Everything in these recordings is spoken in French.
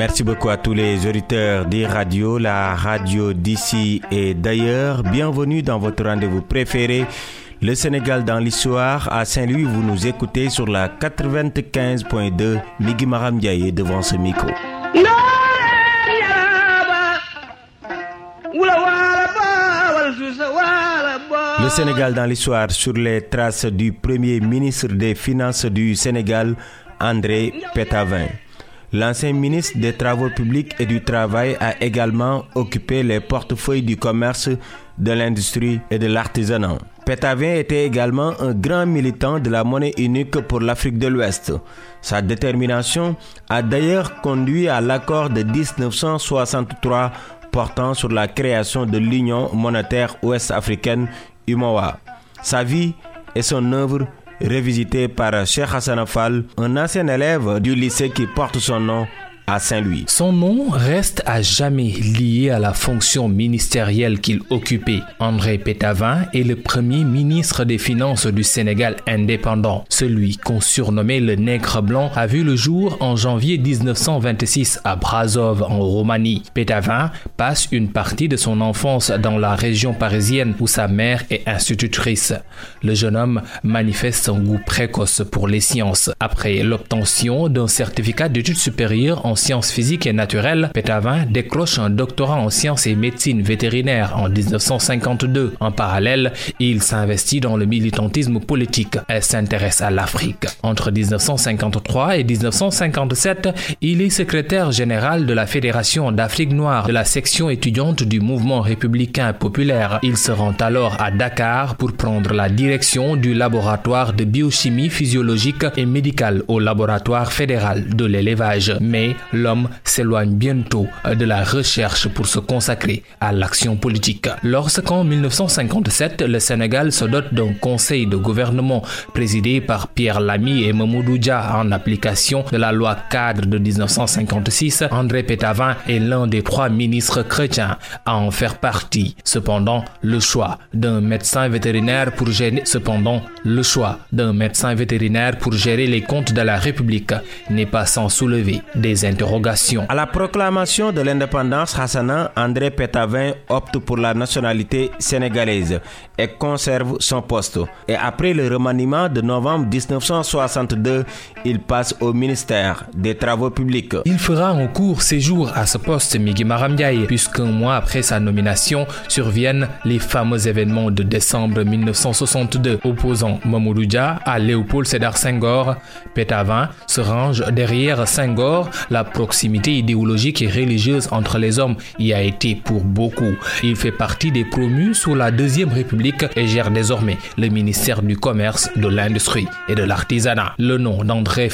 Merci beaucoup à tous les auditeurs des radios, la radio d'ici et d'ailleurs. Bienvenue dans votre rendez-vous préféré. Le Sénégal dans l'histoire. À Saint-Louis, vous nous écoutez sur la 95.2. Migi Maram devant ce micro. Le Sénégal dans l'histoire sur les traces du premier ministre des Finances du Sénégal, André Pétavin. L'ancien ministre des Travaux publics et du Travail a également occupé les portefeuilles du commerce, de l'industrie et de l'artisanat. Pétavin était également un grand militant de la monnaie unique pour l'Afrique de l'Ouest. Sa détermination a d'ailleurs conduit à l'accord de 1963 portant sur la création de l'Union monétaire ouest-africaine UMOA. Sa vie et son œuvre révisitées par Cheikh Hassan Afal, un ancien élève du lycée qui porte son nom Saint-Louis. Son nom reste à jamais lié à la fonction ministérielle qu'il occupait. André Pétavin est le premier ministre des Finances du Sénégal indépendant. Celui qu'on surnommait le nègre blanc a vu le jour en janvier 1926 à Brazov en Roumanie. Pétavin passe une partie de son enfance dans la région parisienne où sa mère est institutrice. Le jeune homme manifeste son goût précoce pour les sciences. Après l'obtention d'un certificat d'études supérieures en sciences physiques et naturelles, Pétavin décroche un doctorat en sciences et médecine vétérinaire en 1952. En parallèle, il s'investit dans le militantisme politique et s'intéresse à l'Afrique. Entre 1953 et 1957, il est secrétaire général de la Fédération d'Afrique noire de la section étudiante du mouvement républicain populaire. Il se rend alors à Dakar pour prendre la direction du laboratoire de biochimie physiologique et médicale au laboratoire fédéral de l'élevage. Mais l'homme s'éloigne bientôt de la recherche pour se consacrer à l'action politique. Lorsqu'en 1957, le Sénégal se dote d'un conseil de gouvernement présidé par Pierre Lamy et Mamoudou Dia en application de la loi cadre de 1956, André Pétavin est l'un des trois ministres chrétiens à en faire partie. Cependant, le choix d'un médecin vétérinaire pour gérer, cependant, le choix d'un médecin vétérinaire pour gérer les comptes de la République n'est pas sans soulever des à la proclamation de l'indépendance, Hassana André Pétavin opte pour la nationalité sénégalaise et conserve son poste. Et après le remaniement de novembre 1962, il passe au ministère des Travaux publics. Il fera un court séjour à ce poste, Migi Maramdiaye, puisqu'un mois après sa nomination surviennent les fameux événements de décembre 1962 opposant Mamoudou à Léopold Sédar Senghor. Pétavin se range derrière Senghor, la proximité idéologique et religieuse entre les hommes y a été pour beaucoup. Il fait partie des promus sous la Deuxième République et gère désormais le ministère du Commerce, de l'Industrie et de l'Artisanat. Le nom d'André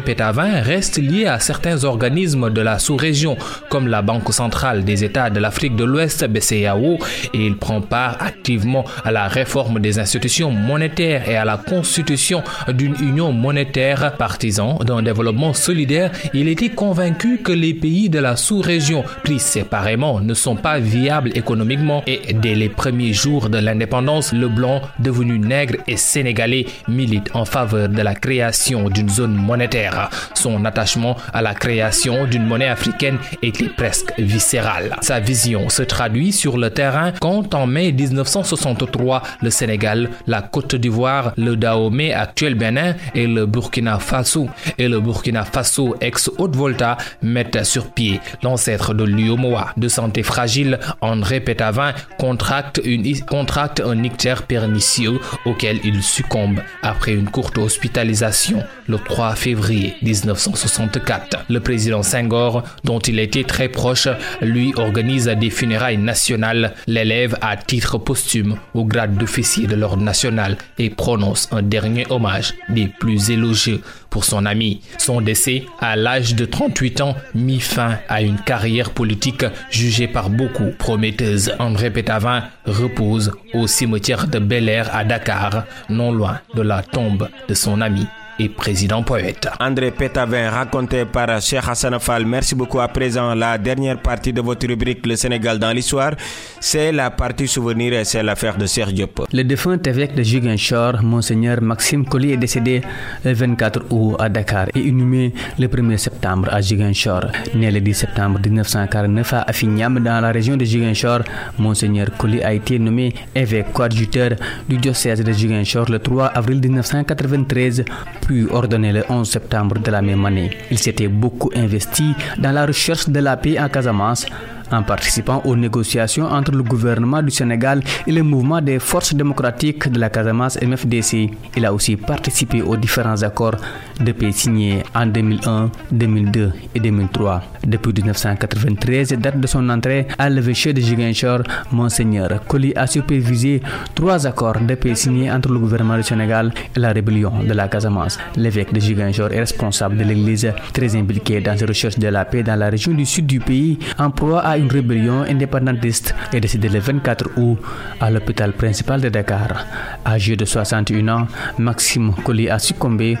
Pétavin reste lié à certains organismes de la sous-région comme la Banque centrale des États de l'Afrique de l'Ouest, BCAO, et il prend part activement à la réforme des institutions monétaires et à la constitution d'une union monétaire partisan d'un développement solidaire il était convaincu que les pays de la sous-région pris séparément ne sont pas viables économiquement et dès les premiers jours de l'indépendance, le blanc, devenu nègre et sénégalais, milite en faveur de la création d'une zone monétaire. Son attachement à la création d'une monnaie africaine était presque viscéral. Sa vision se traduit sur le terrain quand en mai 1963, le Sénégal, la Côte d'Ivoire, le Dahomey actuel Bénin et le Burkina Faso et le Burkina Faso ex-Haute-Volta mettent sur pied l'ancêtre de l'UOMOA. De santé fragile, André Pétavin contracte, contracte un ictère pernicieux auquel il succombe après une courte hospitalisation le 3 février 1964. Le président Senghor, dont il était très proche, lui organise des funérailles nationales, l'élève à titre posthume au grade d'officier de l'ordre national et prononce un dernier hommage des plus élogieux pour son ami. Son décès, à l'âge de 38 ans, mit fin à une carrière politique jugée par beaucoup prometteuse. André Pétavin repose au cimetière de Bel Air à Dakar, non loin de la tombe de son ami et président poète. André Pétavin, raconté par Cheikh Hassan Fall. Merci beaucoup. À présent, la dernière partie de votre rubrique Le Sénégal dans l'histoire, c'est la partie souvenir et c'est l'affaire de Serge Diop. Le défunt évêque de Ziguinchor, Monseigneur Maxime Colli, est décédé le 24 août à Dakar et inhumé le 1er septembre à Ziguinchor. Né le 10 septembre 1949 à Afignam, dans la région de Ziguinchor, Monseigneur Colli a été nommé évêque coadjuteur du diocèse de Ziguinchor le 3 avril 1993, puis ordonné le 11 septembre de la même année. Il s'était beaucoup investi dans la recherche de la paix en Casamance en participant aux négociations entre le gouvernement du Sénégal et le mouvement des forces démocratiques de la Casamance MFDC. Il a aussi participé aux différents accords de paix signés en 2001, 2002 et 2003. Depuis 1993, date de son entrée à l'évêché de Giguinchor, Monseigneur Koli a supervisé trois accords de paix signés entre le gouvernement du Sénégal et la rébellion de la Casamance. L'évêque de Giguinchor est responsable de l'église, très impliqué dans les recherches de la paix dans la région du sud du pays, en proie à une rébellion indépendantiste est décédé le 24 août à l'hôpital principal de Dakar. Âgé de 61 ans, Maxime Colli a succombé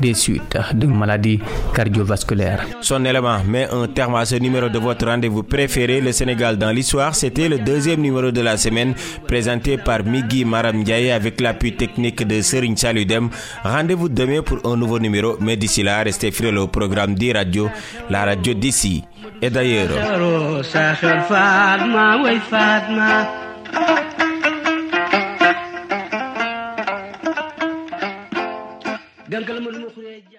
des suites d'une maladie cardiovasculaire. Son élément met un terme à ce numéro de votre rendez-vous préféré, le Sénégal dans l'histoire. C'était le deuxième numéro de la semaine présenté par Migui Maram Ndiaye avec l'appui technique de Serine Saludem. Rendez-vous demain pour un nouveau numéro, mais d'ici là, restez fidèles au programme d'e-radio, la radio d'ici et d'ailleurs.